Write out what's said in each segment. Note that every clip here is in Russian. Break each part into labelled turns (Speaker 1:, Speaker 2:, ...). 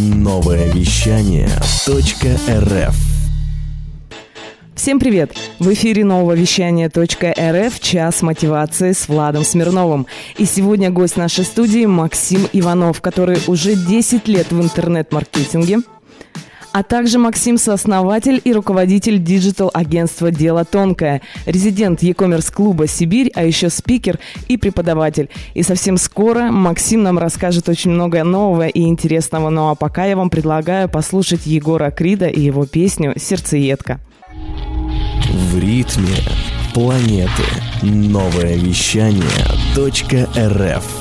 Speaker 1: Новое вещание .рф
Speaker 2: Всем привет! В эфире нового вещания .рф «Час мотивации» с Владом Смирновым. И сегодня гость нашей студии Максим Иванов, который уже 10 лет в интернет-маркетинге, а также Максим сооснователь и руководитель digital -агентства «Дело тонкое», резидент e-commerce клуба «Сибирь», а еще спикер и преподаватель. И совсем скоро Максим нам расскажет очень много нового и интересного. Ну а пока я вам предлагаю послушать Егора Крида и его песню «Сердцеедка».
Speaker 1: В ритме планеты. Новое вещание .рф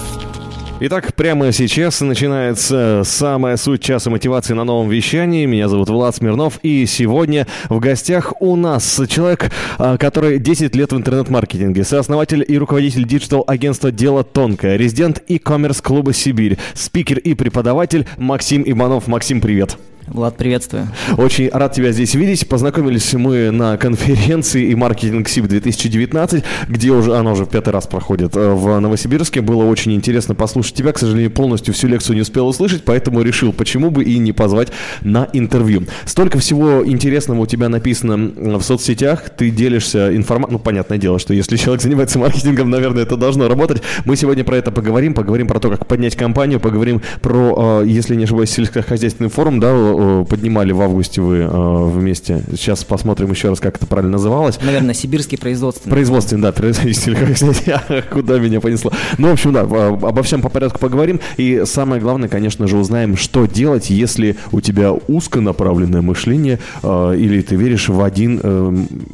Speaker 3: Итак, прямо сейчас начинается самая суть часа мотивации на новом вещании. Меня зовут Влад Смирнов, и сегодня в гостях у нас человек, а, который 10 лет в интернет-маркетинге, сооснователь и руководитель digital -агентства «Дело тонкое», резидент e-commerce клуба «Сибирь», спикер и преподаватель Максим Иванов. Максим, привет.
Speaker 4: Влад, приветствую.
Speaker 3: Очень рад тебя здесь видеть. Познакомились мы на конференции и маркетинг СИБ 2019, где уже она уже в пятый раз проходит э, в Новосибирске. Было очень интересно послушать тебя. К сожалению, полностью всю лекцию не успел услышать, поэтому решил, почему бы и не позвать на интервью. Столько всего интересного у тебя написано в соцсетях. Ты делишься информацией. Ну, понятное дело, что если человек занимается маркетингом, наверное, это должно работать. Мы сегодня про это поговорим. Поговорим про то, как поднять компанию, поговорим про, э, если не ошибаюсь, сельскохозяйственный форум, да, Э, поднимали в августе вы э, вместе. Сейчас посмотрим еще раз, как это правильно называлось.
Speaker 4: Наверное, сибирский производственный.
Speaker 3: Производственный, да, производственный. Куда меня понесло. Ну, в общем, да, обо всем по порядку поговорим. И самое главное, конечно же, узнаем, что делать, если у тебя узконаправленное мышление, э, или ты веришь в один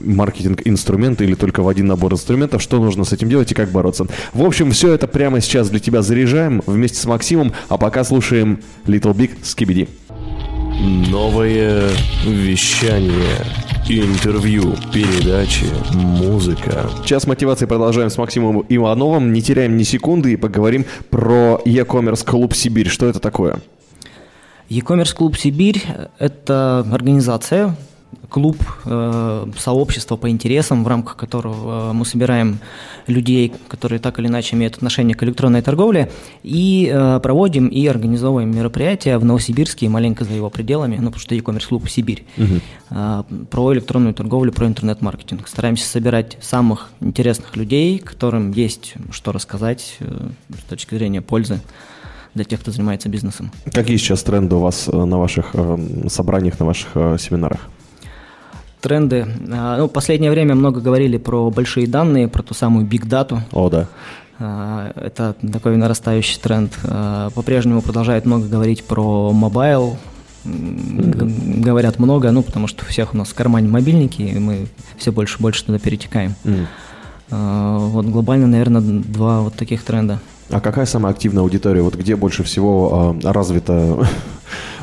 Speaker 3: маркетинг-инструмент, или только в один набор инструментов, что нужно с этим делать и как бороться. В общем, все это прямо сейчас для тебя заряжаем вместе с Максимом, а пока слушаем Little Big Skibidi.
Speaker 1: Новое вещание. Интервью, передачи, музыка.
Speaker 3: Час мотивации продолжаем с Максимом Ивановым. Не теряем ни секунды и поговорим про e-commerce клуб Сибирь. Что это такое?
Speaker 4: E-commerce клуб Сибирь – это организация, клуб, э, сообщество по интересам, в рамках которого э, мы собираем людей, которые так или иначе имеют отношение к электронной торговле, и э, проводим и организовываем мероприятия в Новосибирске и маленько за его пределами, ну, потому что e-commerce клуб Сибирь, угу. про электронную торговлю, про интернет-маркетинг. Стараемся собирать самых интересных людей, которым есть что рассказать с точки зрения пользы для тех, кто занимается бизнесом.
Speaker 3: Какие сейчас тренды у вас на ваших собраниях, на ваших семинарах?
Speaker 4: Тренды. А, ну, последнее время много говорили про большие данные, про ту самую big data.
Speaker 3: О, да.
Speaker 4: А, это такой нарастающий тренд. А, по-прежнему продолжают много говорить про мобайл, mm. говорят много, ну, потому что у всех у нас в кармане мобильники, и мы все больше и больше туда перетекаем. Mm. Вот глобально, наверное, два вот таких тренда.
Speaker 3: А какая самая активная аудитория? Вот где больше всего развита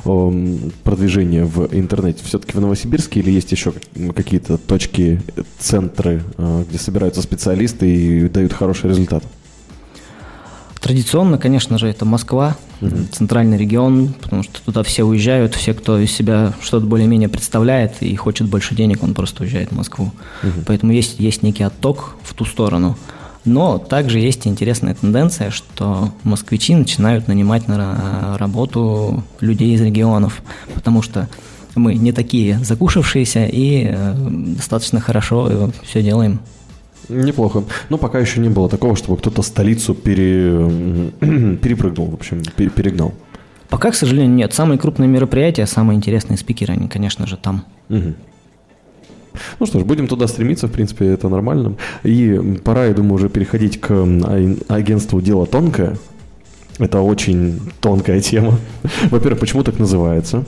Speaker 3: продвижение в интернете все-таки в Новосибирске или есть еще какие-то точки, центры, а, где собираются специалисты и дают хороший результат?
Speaker 4: Традиционно, конечно же, это Москва, угу. центральный регион, потому что туда все уезжают, все, кто из себя что-то более-менее представляет и хочет больше денег, он просто уезжает в Москву. Угу. Поэтому есть, есть некий отток в ту сторону. Но также есть интересная тенденция, что москвичи начинают нанимать на работу людей из регионов, потому что мы не такие закушавшиеся и э, достаточно хорошо все делаем.
Speaker 3: Неплохо. Но пока еще не было такого, чтобы кто-то столицу пере... перепрыгнул, в общем, перегнал.
Speaker 4: Пока, к сожалению, нет. Самые крупные мероприятия, самые интересные спикеры, они, конечно же, там. Угу.
Speaker 3: Ну что ж, будем туда стремиться, в принципе, это нормально. И пора, я думаю, уже переходить к агентству «Дело тонкое». Это очень тонкая тема. Во-первых, почему так называется?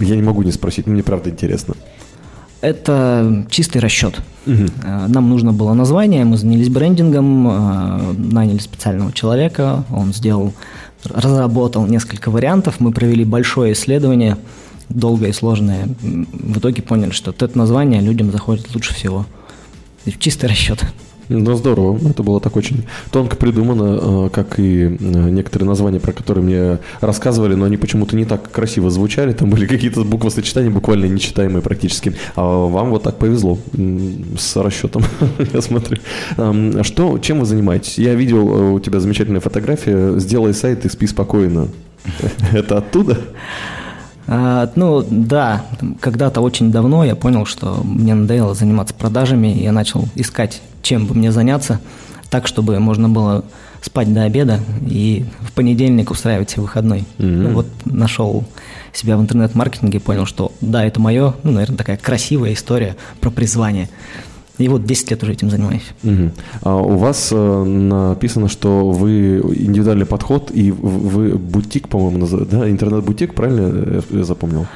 Speaker 3: Я не могу не спросить, мне правда интересно.
Speaker 4: Это чистый расчет. Угу. Нам нужно было название, мы занялись брендингом, э, наняли специального человека, он сделал, разработал несколько вариантов, мы провели большое исследование – долгое и сложное. В итоге поняли, что это название людям заходит лучше всего. Чистый расчет.
Speaker 3: Ну, здорово. Это было так очень тонко придумано, э, как и э, некоторые названия, про которые мне рассказывали, но они почему-то не так красиво звучали. Там были какие-то буквосочетания буквально нечитаемые практически. А вам вот так повезло с расчетом, я смотрю. Что, чем вы занимаетесь? Я видел э, у тебя замечательная фотография. Сделай сайт и спи спокойно. Это оттуда?
Speaker 4: А, ну, да, когда-то очень давно я понял, что мне надоело заниматься продажами, и я начал искать, чем бы мне заняться, так, чтобы можно было спать до обеда и в понедельник устраивать себе выходной. Mm-hmm. Ну, вот нашел себя в интернет-маркетинге, понял, что да, это мое, ну, наверное, такая красивая история про призвание. И вот 10 лет уже этим занимаюсь.
Speaker 3: Угу. А у вас э, написано, что вы индивидуальный подход, и вы бутик, по-моему, называете, да? Интернет-бутик, правильно я запомнил?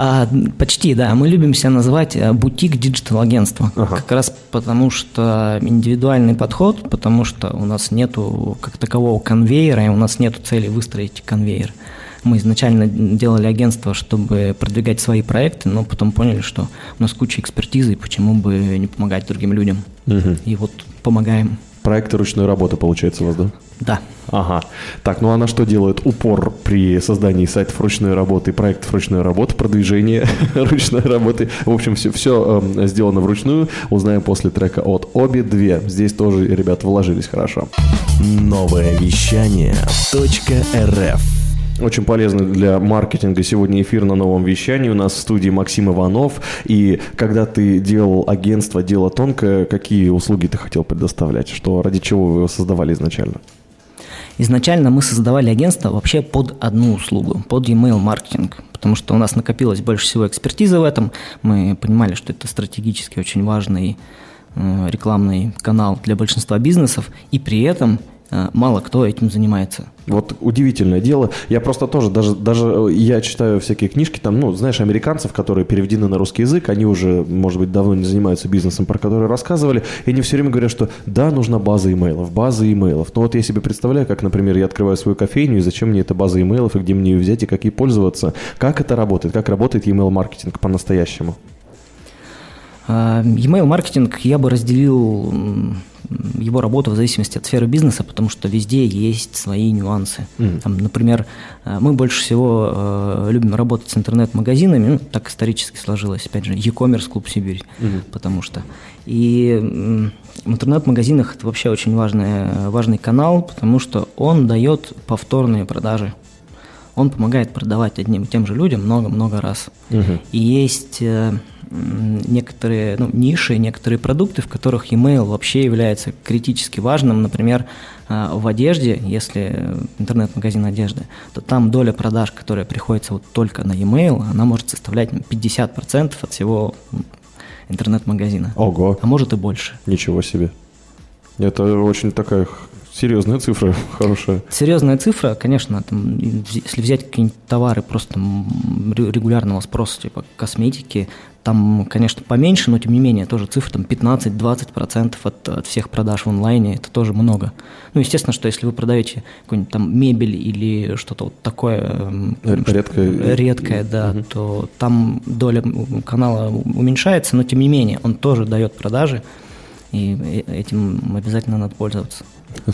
Speaker 4: А, почти, да. Мы любим себя называть э, бутик digital агентства. Ага. Как раз потому, что индивидуальный подход, потому что у нас нету как такового конвейера, и у нас нету цели выстроить конвейер. Мы изначально делали агентство, чтобы продвигать свои проекты, но потом поняли, что у нас куча экспертизы, и почему бы не помогать другим людям. Угу. И вот помогаем.
Speaker 3: Проекты ручной работы, получается, у вас, да?
Speaker 4: Да.
Speaker 3: Ага. Так, ну она что делает? Упор при создании сайтов ручной работы, проектов ручной работы, продвижение ручной работы. В общем, все, все э, сделано вручную. Узнаем после трека от Оби 2. Здесь тоже ребята вложились хорошо.
Speaker 1: Новое вещание .рф
Speaker 3: очень полезный для маркетинга сегодня эфир на новом вещании. У нас в студии Максим Иванов. И когда ты делал агентство «Дело тонкое», какие услуги ты хотел предоставлять? Что, ради чего вы его создавали изначально?
Speaker 4: Изначально мы создавали агентство вообще под одну услугу, под email маркетинг, потому что у нас накопилось больше всего экспертизы в этом. Мы понимали, что это стратегически очень важный э, рекламный канал для большинства бизнесов, и при этом мало кто этим занимается.
Speaker 3: Вот удивительное дело. Я просто тоже, даже, даже э, я читаю всякие книжки, там, ну, знаешь, американцев, которые переведены на русский язык, они уже, может быть, давно не занимаются бизнесом, про который рассказывали, и они все время говорят, что да, нужна база имейлов, база имейлов. Но вот я себе представляю, как, например, я открываю свою кофейню, и зачем мне эта база имейлов, и где мне ее взять, и как ей пользоваться. Как это работает? Как работает email маркетинг по-настоящему?
Speaker 4: Э, email маркетинг я бы разделил его работу в зависимости от сферы бизнеса, потому что везде есть свои нюансы. Mm. Там, например, э, мы больше всего э, любим работать с интернет-магазинами, ну, так исторически сложилось, опять же, e-commerce клуб Сибирь, mm. потому что. И в интернет-магазинах это вообще очень важный, важный канал, потому что он дает повторные продажи. Он помогает продавать одним и тем же людям много-много раз. Mm-hmm. И есть э, некоторые ну, ниши, некоторые продукты, в которых email вообще является критически важным. Например, а, в одежде, если интернет-магазин одежды, то там доля продаж, которая приходится вот только на e-mail, она может составлять 50% от всего интернет-магазина.
Speaker 3: Ого.
Speaker 4: А может и больше.
Speaker 3: Ничего себе. Это очень такая Серьезная цифра, хорошая.
Speaker 4: Серьезная цифра, конечно, там, если взять какие-нибудь товары просто регулярного спроса, типа косметики, там, конечно, поменьше, но тем не менее, тоже цифра там 15-20% от, от всех продаж в онлайне, это тоже много. Ну, естественно, что если вы продаете какую-нибудь там мебель или что-то вот такое
Speaker 3: редкое,
Speaker 4: редкое да, угу. то там доля канала уменьшается, но тем не менее, он тоже дает продажи, и этим обязательно надо пользоваться.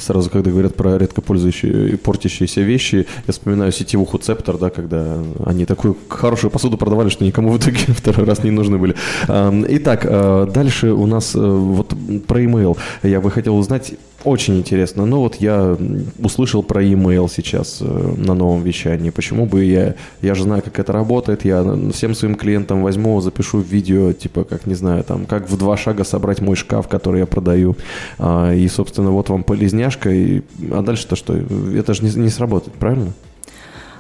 Speaker 3: Сразу, когда говорят про редко пользующие и портящиеся вещи, я вспоминаю сетевуху Цептор, да, когда они такую хорошую посуду продавали, что никому в итоге второй раз не нужны были. Итак, а, дальше у нас э, вот про email. Я бы хотел узнать, очень интересно. Ну вот я услышал про e-mail сейчас э, на новом вещании. Почему бы я... Я же знаю, как это работает. Я всем своим клиентам возьму, запишу видео, типа, как, не знаю, там, как в два шага собрать мой шкаф, который я продаю. А, и, собственно, вот вам полезняшка. И... А дальше-то что? Это же не, не сработает, правильно?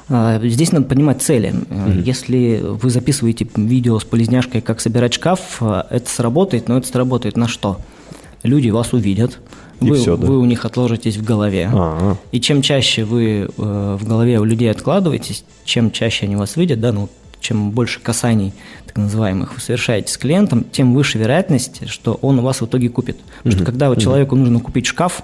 Speaker 4: А, здесь надо понимать цели. Mm-hmm. Если вы записываете видео с полезняшкой, как собирать шкаф, э, это сработает, но это сработает на что? Люди вас увидят, и вы, все, да? вы у них отложитесь в голове. А-а. И чем чаще вы э, в голове у людей откладываетесь, чем чаще они вас видят, да, ну, чем больше касаний, так называемых, вы совершаете с клиентом, тем выше вероятность, что он у вас в итоге купит. Потому mm-hmm. что когда вот человеку нужно купить шкаф,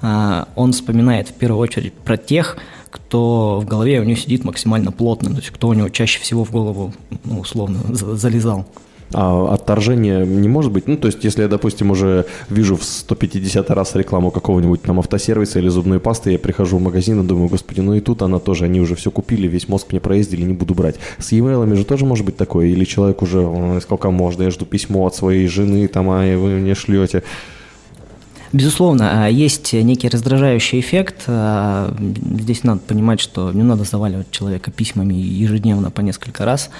Speaker 4: э, он вспоминает в первую очередь про тех, кто в голове у него сидит максимально плотно, то есть кто у него чаще всего в голову, ну, условно, залезал.
Speaker 3: А отторжение не может быть? Ну, то есть, если я, допустим, уже вижу в 150 раз рекламу какого-нибудь там автосервиса или зубной пасты, я прихожу в магазин и думаю, господи, ну и тут она тоже, они уже все купили, весь мозг мне проездили, не буду брать. С e-mail же тоже может быть такое? Или человек уже, сколько можно, я жду письмо от своей жены, там, а вы мне шлете.
Speaker 4: Безусловно, а есть некий раздражающий эффект. А, здесь надо понимать, что не надо заваливать человека письмами ежедневно по несколько раз.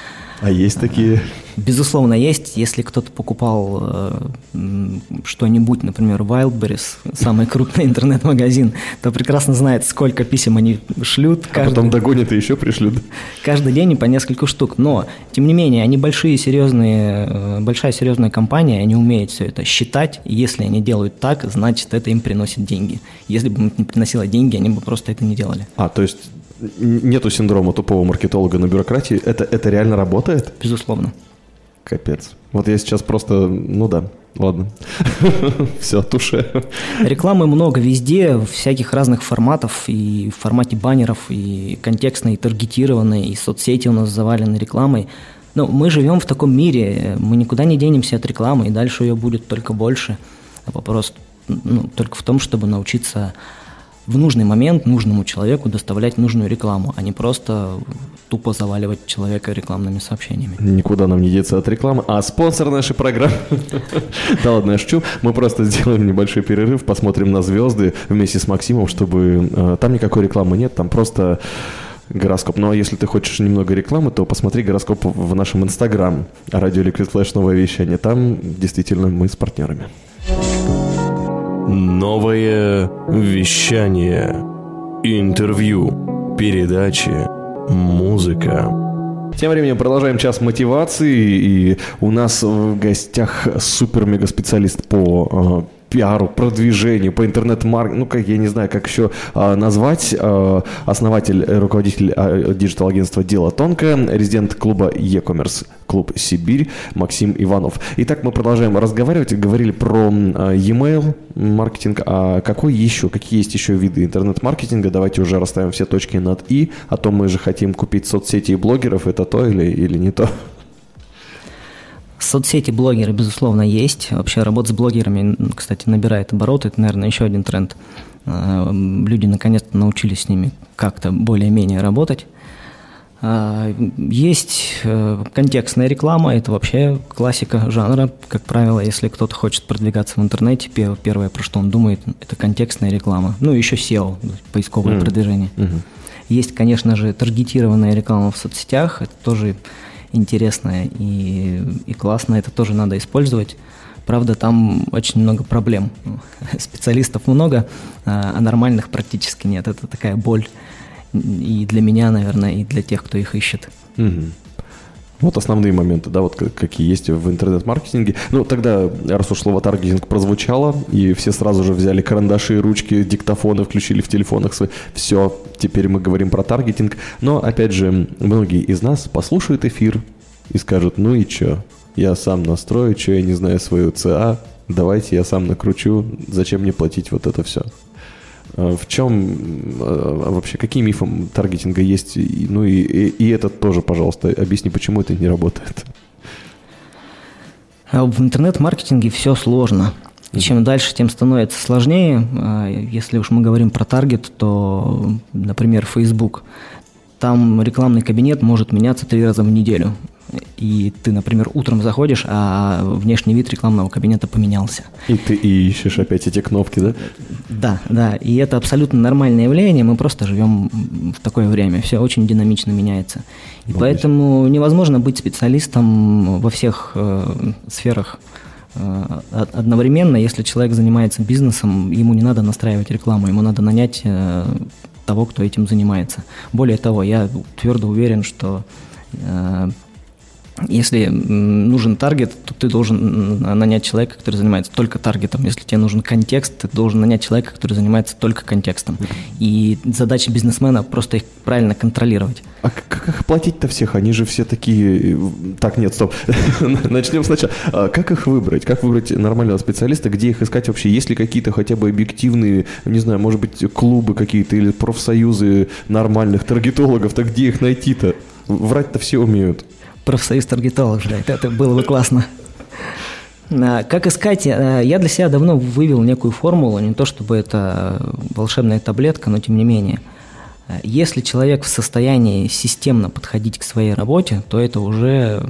Speaker 3: А есть такие?
Speaker 4: Безусловно, есть. Если кто-то покупал э, что-нибудь, например, Wildberries, самый крупный интернет-магазин, то прекрасно знает, сколько писем они шлют.
Speaker 3: Каждый, а потом догонят и еще пришлют.
Speaker 4: Каждый день по несколько штук. Но, тем не менее, они большие, серьезные, э, большая серьезная компания, они умеют все это считать. И если они делают так, значит, это им приносит деньги. Если бы им не приносило деньги, они бы просто это не делали.
Speaker 3: А, то есть нету синдрома тупого маркетолога на бюрократии. Это, это реально работает?
Speaker 4: Безусловно.
Speaker 3: Капец. Вот я сейчас просто, ну да, ладно. Все, туше.
Speaker 4: Рекламы много везде, всяких разных форматов, и в формате баннеров, и контекстной, и таргетированной, и соцсети у нас завалены рекламой. Но мы живем в таком мире, мы никуда не денемся от рекламы, и дальше ее будет только больше. Вопрос ну, только в том, чтобы научиться в нужный момент нужному человеку доставлять нужную рекламу, а не просто тупо заваливать человека рекламными сообщениями.
Speaker 3: Никуда нам не деться от рекламы. А спонсор нашей программы... Да ладно, я шучу. Мы просто сделаем небольшой перерыв, посмотрим на звезды вместе с Максимом, чтобы... Э, там никакой рекламы нет, там просто гороскоп. Ну а если ты хочешь немного рекламы, то посмотри гороскоп в нашем инстаграм. Радио Liquid Flash новое вещание. Там действительно мы с партнерами.
Speaker 1: Новое вещание. Интервью. Передачи. Музыка.
Speaker 3: Тем временем продолжаем час мотивации, и у нас в гостях супер-мега-специалист по э, пиару, продвижению, по интернет-маркетингу, ну, как я не знаю, как еще а, назвать, а, основатель, руководитель а, digital-агентства «Дело тонкое», резидент клуба e-commerce клуб «Сибирь» Максим Иванов. Итак, мы продолжаем разговаривать, говорили про а, e-mail маркетинг, а какой еще, какие есть еще виды интернет-маркетинга, давайте уже расставим все точки над «и», а то мы же хотим купить соцсети и блогеров, это то или, или не то?
Speaker 4: Соцсети блогеры, безусловно, есть. Вообще работа с блогерами, кстати, набирает обороты. Это, наверное, еще один тренд. А, люди наконец-то научились с ними как-то более-менее работать. А, есть э, контекстная реклама, это вообще классика жанра. Как правило, если кто-то хочет продвигаться в интернете, первое, про что он думает, это контекстная реклама. Ну, еще SEO, поисковое mm. продвижение. Mm-hmm. Есть, конечно же, таргетированная реклама в соцсетях, это тоже интересное и, и классное, это тоже надо использовать. Правда, там очень много проблем. Специалистов много, а, а нормальных практически нет. Это такая боль и для меня, наверное, и для тех, кто их ищет.
Speaker 3: Угу. Вот основные моменты, да, вот какие есть в интернет-маркетинге. Ну, тогда, раз уж слово таргетинг прозвучало, и все сразу же взяли карандаши, ручки, диктофоны, включили в телефонах свои. Все, теперь мы говорим про таргетинг. Но, опять же, многие из нас послушают эфир и скажут, ну и чё, я сам настрою, что я не знаю свою ЦА, давайте я сам накручу, зачем мне платить вот это все. А в чем а, вообще, какие мифы таргетинга есть? Ну и, и, и это тоже, пожалуйста, объясни, почему это не работает.
Speaker 4: А в интернет-маркетинге все сложно. И чем дальше, тем становится сложнее. Если уж мы говорим про таргет, то, например, Facebook. Там рекламный кабинет может меняться три раза в неделю и ты, например, утром заходишь, а внешний вид рекламного кабинета поменялся.
Speaker 3: И ты и ищешь опять эти кнопки, да?
Speaker 4: Да, да, и это абсолютно нормальное явление, мы просто живем в такое время, все очень динамично меняется. И ну, поэтому невозможно быть специалистом во всех э, сферах э, одновременно, если человек занимается бизнесом, ему не надо настраивать рекламу, ему надо нанять э, того, кто этим занимается. Более того, я твердо уверен, что э, если нужен таргет, то ты должен нанять человека, который занимается только таргетом. Если тебе нужен контекст, ты должен нанять человека, который занимается только контекстом. И задача бизнесмена просто их правильно контролировать.
Speaker 3: А как их платить-то всех? Они же все такие... Так, нет, стоп. Начнем сначала. А как их выбрать? Как выбрать нормального специалиста? Где их искать вообще? Есть ли какие-то хотя бы объективные, не знаю, может быть, клубы какие-то или профсоюзы нормальных таргетологов? Так где их найти-то? Врать-то все умеют
Speaker 4: профсоюз таргетолог ждать. Это было бы классно. А, как искать? А, я для себя давно вывел некую формулу, не то чтобы это волшебная таблетка, но тем не менее. Если человек в состоянии системно подходить к своей работе, то это уже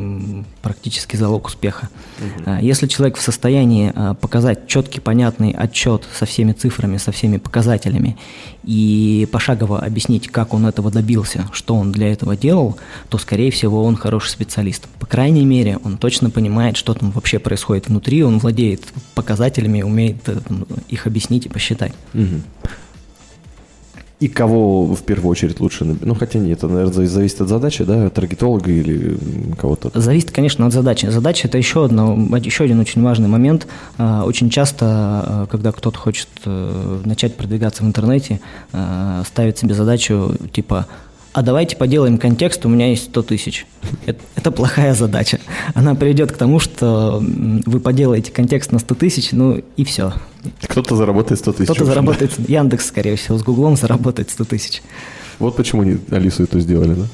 Speaker 4: практически залог успеха. Угу. Если человек в состоянии а, показать четкий, понятный отчет со всеми цифрами, со всеми показателями и пошагово объяснить, как он этого добился, что он для этого делал, то, скорее всего, он хороший специалист. По крайней мере, он точно понимает, что там вообще происходит внутри, он владеет показателями, умеет э, их объяснить и посчитать. Угу.
Speaker 3: И кого в первую очередь лучше? Ну, хотя нет, это, наверное, зависит от задачи, да, таргетолога или кого-то.
Speaker 4: Зависит, конечно, от задачи. Задача – это еще, одно, еще один очень важный момент. А, очень часто, а, когда кто-то хочет э, начать продвигаться в интернете, а, ставит себе задачу типа а давайте поделаем контекст, у меня есть 100 тысяч. Это, это плохая задача. Она приведет к тому, что вы поделаете контекст на 100 тысяч, ну и все.
Speaker 3: Кто-то заработает 100 тысяч.
Speaker 4: Кто-то заработает, Яндекс, скорее всего, с Гуглом заработает 100 тысяч.
Speaker 3: Вот почему они Алису это сделали, да?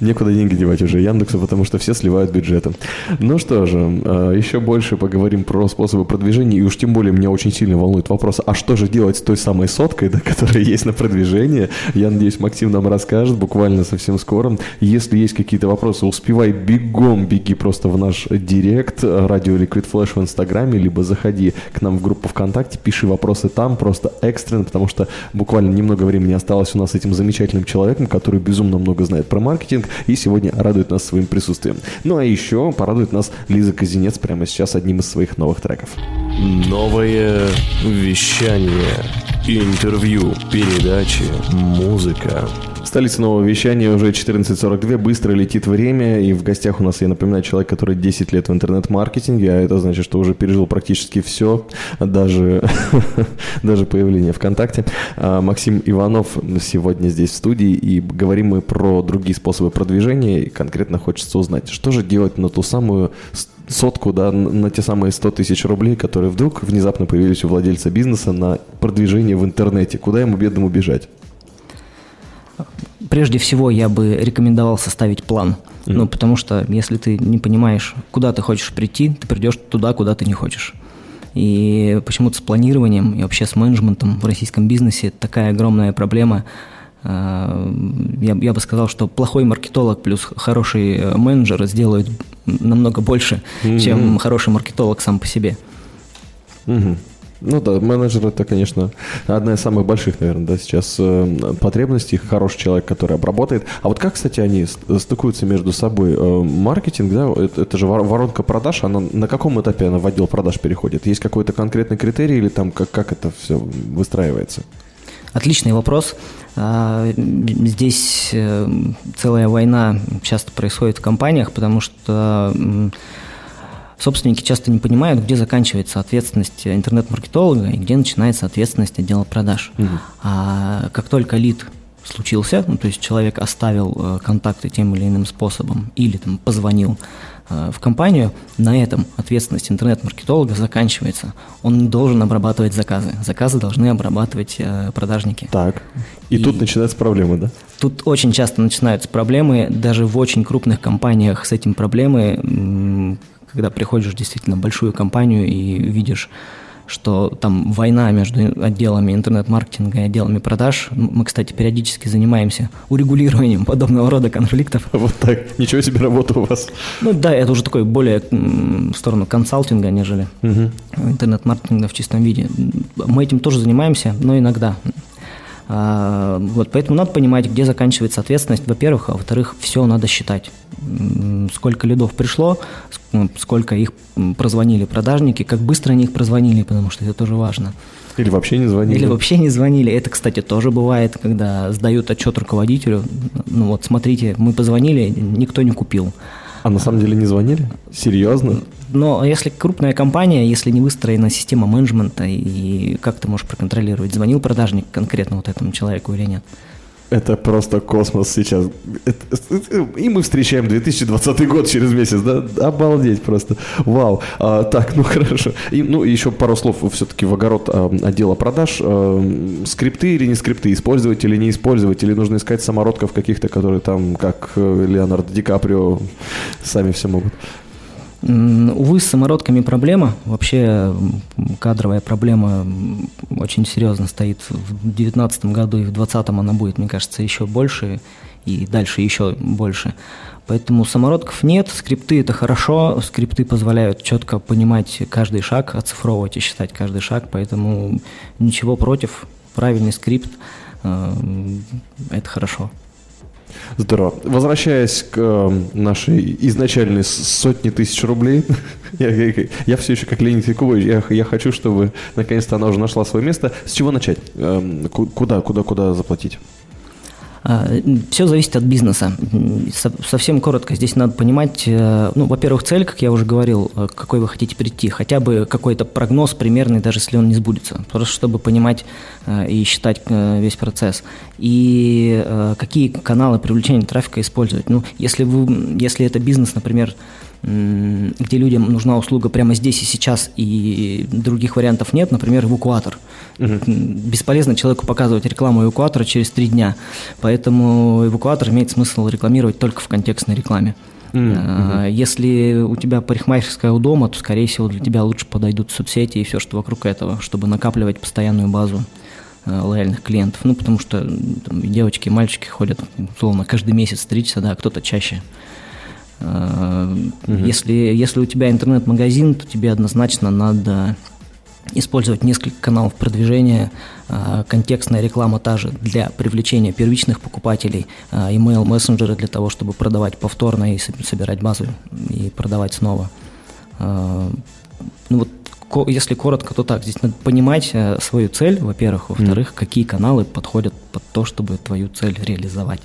Speaker 3: Некуда деньги девать уже Яндексу, потому что все сливают бюджеты. Ну что же, а, еще больше поговорим про способы продвижения, и уж тем более меня очень сильно волнует вопрос, а что же делать с той самой соткой, да, которая есть на продвижение? Я надеюсь, Максим нам расскажет буквально совсем скоро. Если есть какие-то вопросы, успевай бегом, беги просто в наш директ, радио Liquid Flash в Инстаграме, либо заходи к нам в группу ВКонтакте, пиши вопросы там, просто экстренно, потому что буквально немного времени осталось у нас с этим замечательным человеком, который безумно много знает про маркетинг, и сегодня радует нас своим присутствием. Ну а еще порадует нас Лиза Казинец прямо сейчас одним из своих новых треков.
Speaker 1: Новое вещание, интервью, передачи, музыка.
Speaker 3: Столица нового вещания уже 14.42, быстро летит время, и в гостях у нас, я напоминаю, человек, который 10 лет в интернет-маркетинге, а это значит, что уже пережил практически все, даже, даже появление ВКонтакте. А, Максим Иванов сегодня здесь в студии, и говорим мы про другие способы продвижения, и конкретно хочется узнать, что же делать на ту самую сотку, да, на те самые 100 тысяч рублей, которые вдруг внезапно появились у владельца бизнеса на продвижение в интернете. Куда ему бедному бежать?
Speaker 4: Прежде всего, я бы рекомендовал составить план. Mm. Ну, потому что если ты не понимаешь, куда ты хочешь прийти, ты придешь туда, куда ты не хочешь. И почему-то с планированием и вообще с менеджментом в российском бизнесе такая огромная проблема. А, я, я бы сказал, что плохой маркетолог плюс хороший э, менеджер сделают намного больше, mm-hmm. чем хороший маркетолог сам по себе.
Speaker 3: Mm-hmm. Ну да, менеджер это, конечно, одна из самых больших, наверное, да, сейчас э, потребностей. Хороший человек, который обработает. А вот как, кстати, они стыкуются между собой? Э, маркетинг, да, это, это же воронка продаж, она на каком этапе она в отдел продаж переходит? Есть какой-то конкретный критерий или там как, как это все выстраивается?
Speaker 4: Отличный вопрос. А, здесь э, целая война часто происходит в компаниях, потому что собственники часто не понимают, где заканчивается ответственность интернет-маркетолога и где начинается ответственность отдела продаж. Угу. А как только лид случился, ну, то есть человек оставил э, контакты тем или иным способом или там позвонил э, в компанию, на этом ответственность интернет-маркетолога заканчивается. Он не должен обрабатывать заказы. Заказы должны обрабатывать э, продажники.
Speaker 3: Так. И, и тут начинаются проблемы, да?
Speaker 4: Тут очень часто начинаются проблемы. Даже в очень крупных компаниях с этим проблемы когда приходишь действительно в большую компанию и видишь, что там война между отделами интернет-маркетинга и отделами продаж. Мы, кстати, периодически занимаемся урегулированием подобного рода конфликтов.
Speaker 3: Вот так. Ничего себе работа у вас.
Speaker 4: Ну да, это уже такой более в сторону консалтинга, нежели угу. интернет-маркетинга в чистом виде. Мы этим тоже занимаемся, но иногда. А, вот, поэтому надо понимать, где заканчивается ответственность, во-первых, а во-вторых, все надо считать. Сколько лидов пришло, ну, сколько их прозвонили продажники, как быстро они их прозвонили, потому что это тоже важно.
Speaker 3: Или вообще не звонили.
Speaker 4: Или вообще не звонили. Это, кстати, тоже бывает, когда сдают отчет руководителю. Ну вот, смотрите, мы позвонили, никто не купил.
Speaker 3: А на самом деле не звонили? Серьезно?
Speaker 4: Но если крупная компания, если не выстроена система менеджмента, и как ты можешь проконтролировать, звонил продажник конкретно вот этому человеку или нет?
Speaker 3: Это просто космос сейчас. Это, и мы встречаем 2020 год через месяц, да? Обалдеть просто. Вау. А, так, ну хорошо. И, ну, еще пару слов все-таки в огород а, отдела продаж. А, скрипты или не скрипты, использовать или не использовать, или нужно искать самородков каких-то, которые там, как э, Леонардо Ди Каприо, сами все могут.
Speaker 4: Увы, с самородками проблема. Вообще кадровая проблема очень серьезно стоит в 2019 году и в 2020 она будет, мне кажется, еще больше и дальше еще больше. Поэтому самородков нет, скрипты это хорошо, скрипты позволяют четко понимать каждый шаг, оцифровывать и считать каждый шаг, поэтому ничего против, правильный скрипт э, это хорошо.
Speaker 3: Здорово. Возвращаясь к э, нашей изначальной сотне тысяч рублей, я, я, я все еще как Леонид Якубович, я, я хочу, чтобы наконец-то она уже нашла свое место. С чего начать? Э, куда, куда, куда заплатить?
Speaker 4: А, Все зависит от бизнеса. Совсем коротко, здесь надо понимать, э, ну, во-первых, цель, как я уже говорил, э, к какой вы хотите прийти, хотя бы какой-то прогноз примерный, даже если он не сбудется, просто чтобы понимать э, и считать весь процесс. И какие каналы привлечения трафика использовать. Ну, если, вы, если это бизнес, например, где людям нужна услуга прямо здесь и сейчас, и других вариантов нет, например, эвакуатор. Угу. Бесполезно человеку показывать рекламу эвакуатора через три дня, поэтому эвакуатор имеет смысл рекламировать только в контекстной рекламе. Mm-hmm. Если у тебя парикмахерская у дома, то, скорее всего, для тебя лучше подойдут соцсети и все, что вокруг этого, чтобы накапливать постоянную базу э, лояльных клиентов. Ну, потому что там, девочки и мальчики ходят, условно, каждый месяц стричься, да, кто-то чаще. Угу. Если, если у тебя интернет-магазин, то тебе однозначно надо использовать несколько каналов продвижения, а, контекстная реклама та же для привлечения первичных покупателей, а, email мессенджеры для того, чтобы продавать повторно и собирать базу и продавать снова. Ну вот, если коротко, то так. Здесь надо понимать э, свою цель, во-первых, во-вторых, mm. какие каналы подходят под то, чтобы твою цель реализовать.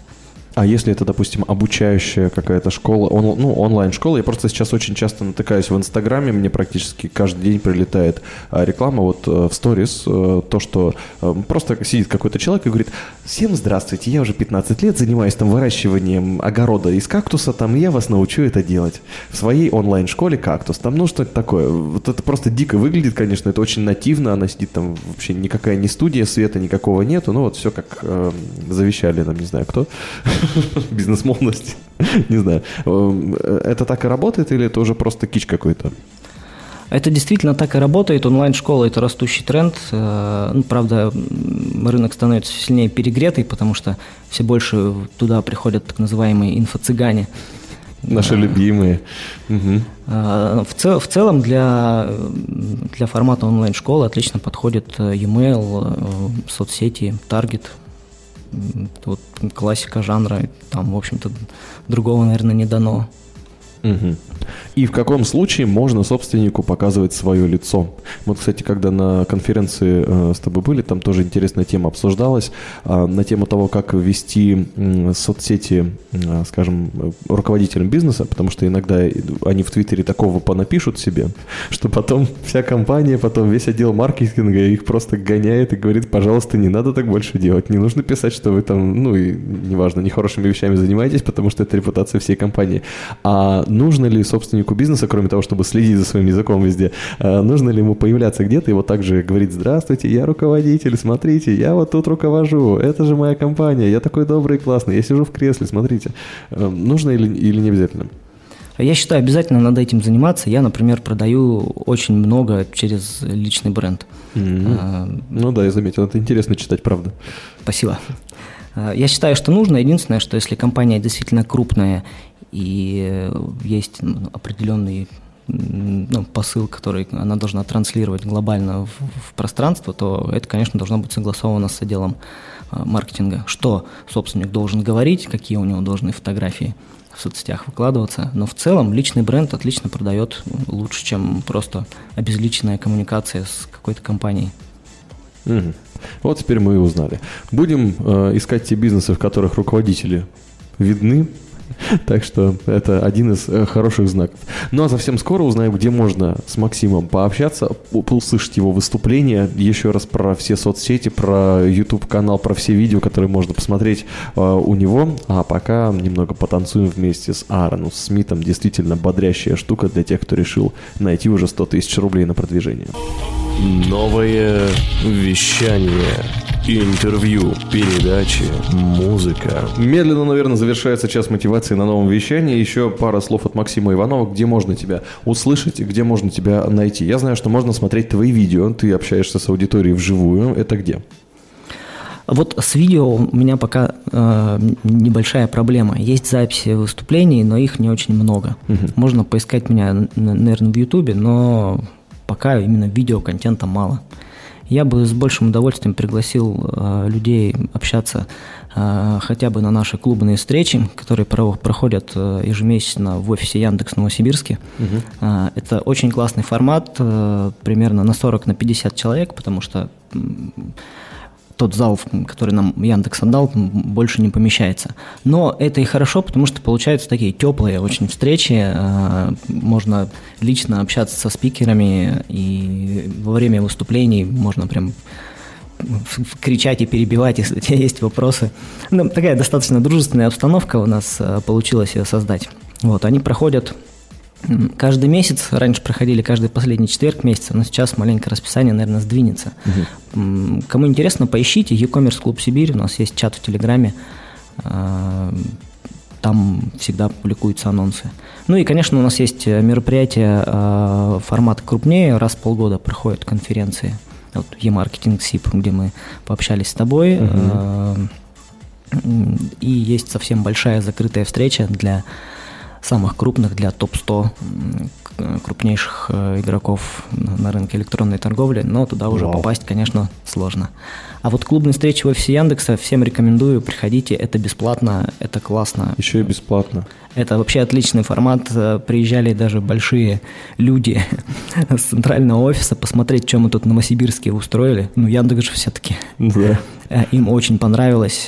Speaker 3: А если это, допустим, обучающая какая-то школа, он, ну, онлайн-школа, я просто сейчас очень часто натыкаюсь в Инстаграме, мне практически каждый день прилетает а, реклама вот э, в сторис, э, то, что э, просто сидит какой-то человек и говорит, всем здравствуйте, я уже 15 лет занимаюсь там выращиванием огорода из кактуса, там, я вас научу это делать. В своей онлайн-школе кактус, там, ну, что это такое? Вот это просто дико выглядит, конечно, это очень нативно, она сидит там, вообще никакая не студия, света никакого нету, ну, вот все как э, завещали, там, не знаю кто. бизнес-молодость. Не знаю. Эм, это так и работает или это уже просто кич какой-то?
Speaker 4: Это действительно так и работает. Онлайн-школа – это растущий тренд. Э, ну, правда, рынок становится сильнее перегретый, потому что все больше туда приходят так называемые инфо-цыгане.
Speaker 3: Наши любимые. Угу.
Speaker 4: В, цел, в целом для, для формата онлайн-школы отлично подходит э, e-mail, соцсети, таргет, вот классика жанра, там, в общем-то, другого, наверное, не дано.
Speaker 3: Угу. И в каком случае можно собственнику показывать свое лицо? Вот, кстати, когда на конференции э, с тобой были, там тоже интересная тема обсуждалась э, на тему того, как вести э, соцсети, э, скажем, руководителям бизнеса, потому что иногда они в Твиттере такого понапишут себе, что потом вся компания, потом весь отдел маркетинга их просто гоняет и говорит, пожалуйста, не надо так больше делать, не нужно писать, что вы там, ну и неважно, нехорошими вещами занимаетесь, потому что это репутация всей компании. А нужно ли, собственнику бизнеса, кроме того, чтобы следить за своим языком везде, э, нужно ли ему появляться где-то и вот так же говорить, здравствуйте, я руководитель, смотрите, я вот тут руковожу, это же моя компания, я такой добрый и классный, я сижу в кресле, смотрите. Э, нужно или, или не обязательно?
Speaker 4: Я считаю, обязательно надо этим заниматься. Я, например, продаю очень много через личный бренд.
Speaker 3: Mm-hmm. А, ну да, я заметил, это интересно читать, правда.
Speaker 4: Спасибо. Я считаю, что нужно. Единственное, что если компания действительно крупная и есть ну, определенный ну, посыл, который она должна транслировать глобально в, в пространство, то это, конечно, должно быть согласовано с отделом э, маркетинга. Что собственник должен говорить, какие у него должны фотографии в соцсетях выкладываться. Но в целом личный бренд отлично продает лучше, чем просто обезличенная коммуникация с какой-то компанией.
Speaker 3: Угу. Вот теперь мы и узнали. Будем э, искать те бизнесы, в которых руководители видны, Так что это один из э, хороших знаков. Ну а совсем скоро узнаем, где можно с Максимом пообщаться, услышать его выступление, еще раз про все соцсети, про YouTube-канал, про все видео, которые можно посмотреть э, у него. А пока немного потанцуем вместе с Аароном Смитом. Действительно бодрящая штука для тех, кто решил найти уже 100 тысяч рублей на продвижение.
Speaker 1: Новое вещание. Интервью, передачи, музыка.
Speaker 3: Медленно, наверное, завершается час мотивации на новом вещании. Еще пара слов от Максима Иванова, где можно тебя услышать и где можно тебя найти. Я знаю, что можно смотреть твои видео, ты общаешься с аудиторией вживую. Это где?
Speaker 4: Вот с видео у меня пока э, небольшая проблема. Есть записи выступлений, но их не очень много. Угу. Можно поискать меня, наверное, в Ютубе, но пока именно видеоконтента мало. Я бы с большим удовольствием пригласил э, людей общаться э, хотя бы на наши клубные встречи, которые про, проходят э, ежемесячно в офисе Яндекс Новосибирске. Угу. Э, это очень классный формат, э, примерно на 40 на 50 человек, потому что тот зал, который нам Яндекс отдал, больше не помещается. Но это и хорошо, потому что получаются такие теплые очень встречи, э, можно лично общаться со спикерами, и во время выступлений можно прям кричать и перебивать, если у тебя есть вопросы. Ну, такая достаточно дружественная обстановка у нас э, получилось ее создать. Вот, они проходят Каждый месяц, раньше проходили каждый последний четверг месяца, но сейчас маленько расписание, наверное, сдвинется. Угу. Кому интересно, поищите e-commerce клуб Сибирь, у нас есть чат в Телеграме, а, там всегда публикуются анонсы. Ну и, конечно, у нас есть мероприятия а, формата крупнее, раз в полгода проходят конференции. Вот e-маркетинг СИП, где мы пообщались с тобой. Угу. И есть совсем большая закрытая встреча для самых крупных для топ-100 крупнейших э, игроков на рынке электронной торговли, но туда уже Вау. попасть, конечно, сложно. А вот клубные встречи в офисе Яндекса всем рекомендую, приходите, это бесплатно, это классно.
Speaker 3: Еще и бесплатно.
Speaker 4: Это вообще отличный формат, э, приезжали даже большие люди с центрального офиса посмотреть, что мы тут в Новосибирске устроили. Ну, Яндекс же все-таки. Да. Э, им очень понравилось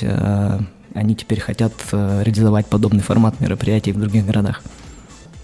Speaker 4: они теперь хотят э, реализовать подобный формат мероприятий в других городах.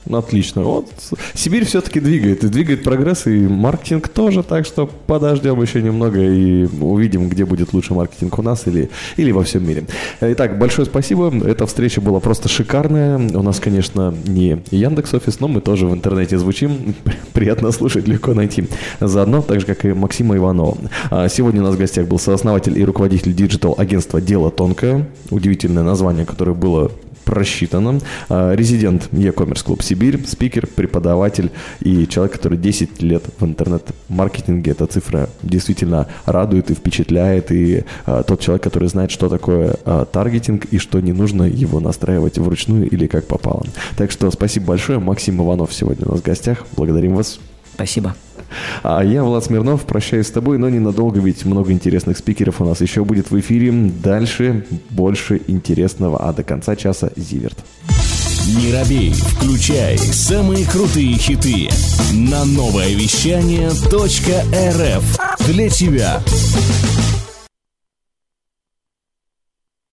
Speaker 3: Ну, отлично. Вот Сибирь все-таки двигает, и двигает прогресс, и маркетинг тоже, так что подождем еще немного и увидим, где будет лучший маркетинг у нас или, или во всем мире. Итак, большое спасибо. Эта встреча была просто шикарная. У нас, конечно, не Яндекс Офис, но мы тоже в интернете звучим. Приятно слушать, легко найти. Заодно, так же, как и Максима Иванова. А сегодня у нас в гостях был сооснователь и руководитель digital-агентства «Дело тонкое». Удивительное название, которое было просчитано. А, резидент e-commerce клуб Сибирь, спикер, преподаватель и человек, который 10 лет в интернет-маркетинге. Эта цифра действительно радует и впечатляет. И а, тот человек, который знает, что такое а, таргетинг и что не нужно его настраивать вручную или как попало. Так что спасибо большое. Максим Иванов сегодня у нас в гостях. Благодарим вас.
Speaker 4: Спасибо.
Speaker 3: А я, Влад Смирнов, прощаюсь с тобой, но ненадолго, ведь много интересных спикеров у нас еще будет в эфире. Дальше больше интересного, а до конца часа Зиверт.
Speaker 1: Не робей, включай самые крутые хиты на новое вещание .рф для тебя.